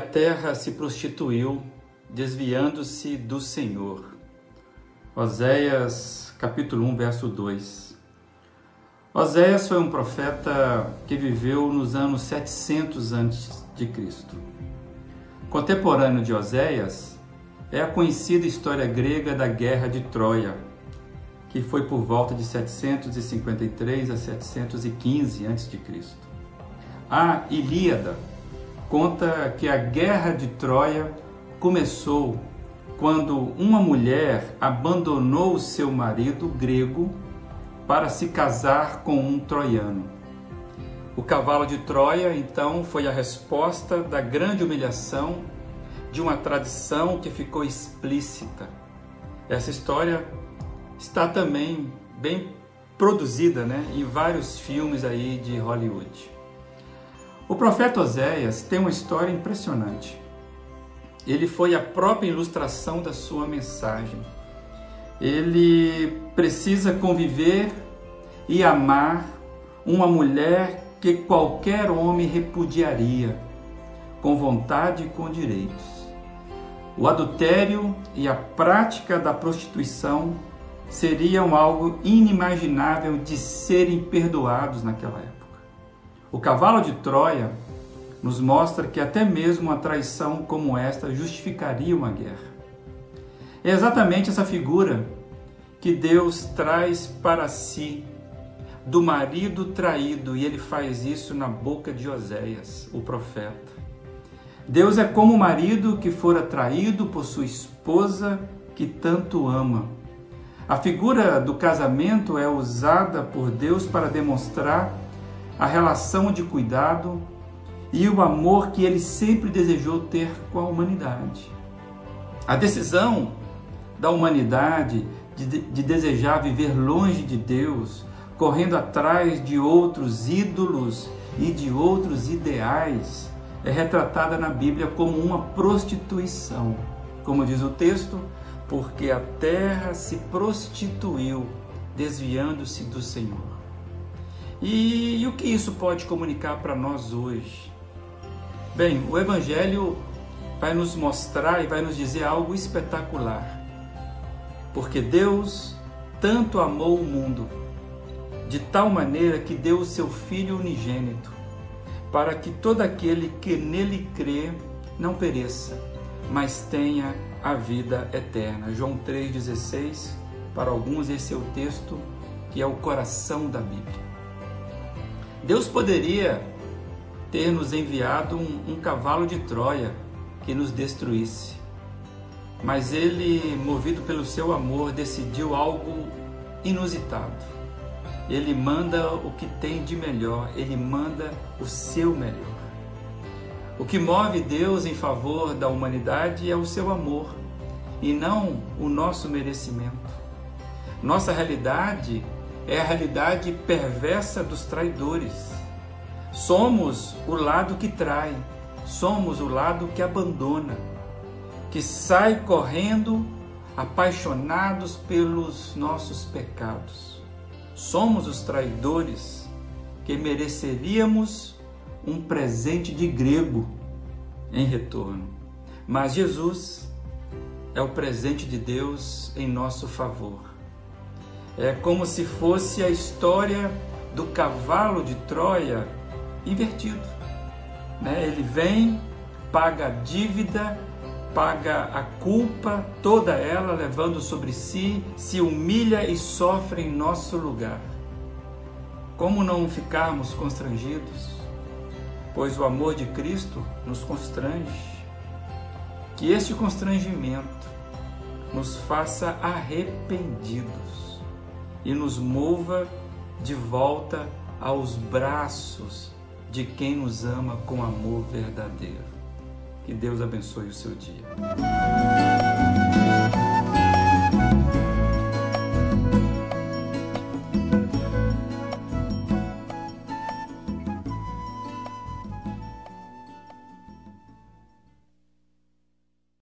terra se prostituiu, desviando-se do Senhor. Oséias, capítulo 1, verso 2. Oséias foi um profeta que viveu nos anos 700 antes de Cristo. Contemporâneo de Oséias é a conhecida história grega da Guerra de Troia, que foi por volta de 753 a 715 a.C. A Ilíada conta que a Guerra de Troia começou quando uma mulher abandonou seu marido grego para se casar com um troiano. O cavalo de Troia, então, foi a resposta da grande humilhação de uma tradição que ficou explícita. Essa história está também bem produzida né, em vários filmes aí de Hollywood. O profeta Oséias tem uma história impressionante. Ele foi a própria ilustração da sua mensagem. Ele precisa conviver e amar uma mulher que qualquer homem repudiaria, com vontade e com direitos. O adultério e a prática da prostituição seriam algo inimaginável de serem perdoados naquela época. O cavalo de Troia nos mostra que até mesmo uma traição como esta justificaria uma guerra. É exatamente essa figura que Deus traz para si do marido traído, e ele faz isso na boca de Oséias, o profeta. Deus é como o marido que fora traído por sua esposa que tanto ama a figura do casamento é usada por Deus para demonstrar a relação de cuidado e o amor que ele sempre desejou ter com a humanidade. A decisão da humanidade de, de desejar viver longe de Deus, correndo atrás de outros ídolos e de outros ideais, é retratada na Bíblia como uma prostituição. Como diz o texto, porque a terra se prostituiu, desviando-se do Senhor. E, e, o que isso pode comunicar para nós hoje? Bem, o Evangelho vai nos mostrar e vai nos dizer algo espetacular. Porque Deus tanto amou o mundo, de tal maneira que deu o seu Filho unigênito, para que todo aquele que nele crê não pereça, mas tenha a vida eterna. João 3,16, para alguns esse é o texto que é o coração da Bíblia. Deus poderia ter nos enviado um, um cavalo de Troia que nos destruísse, mas ele, movido pelo seu amor, decidiu algo inusitado. Ele manda o que tem de melhor, ele manda o seu melhor. O que move Deus em favor da humanidade é o seu amor e não o nosso merecimento. Nossa realidade é a realidade perversa dos traidores. Somos o lado que trai, somos o lado que abandona, que sai correndo apaixonados pelos nossos pecados. Somos os traidores que mereceríamos um presente de grego em retorno. Mas Jesus é o presente de Deus em nosso favor. É como se fosse a história do cavalo de Troia invertido. Né? Ele vem, paga a dívida, paga a culpa, toda ela levando sobre si, se humilha e sofre em nosso lugar. Como não ficarmos constrangidos? pois o amor de Cristo nos constrange. Que este constrangimento nos faça arrependidos e nos mova de volta aos braços de quem nos ama com amor verdadeiro. Que Deus abençoe o seu dia.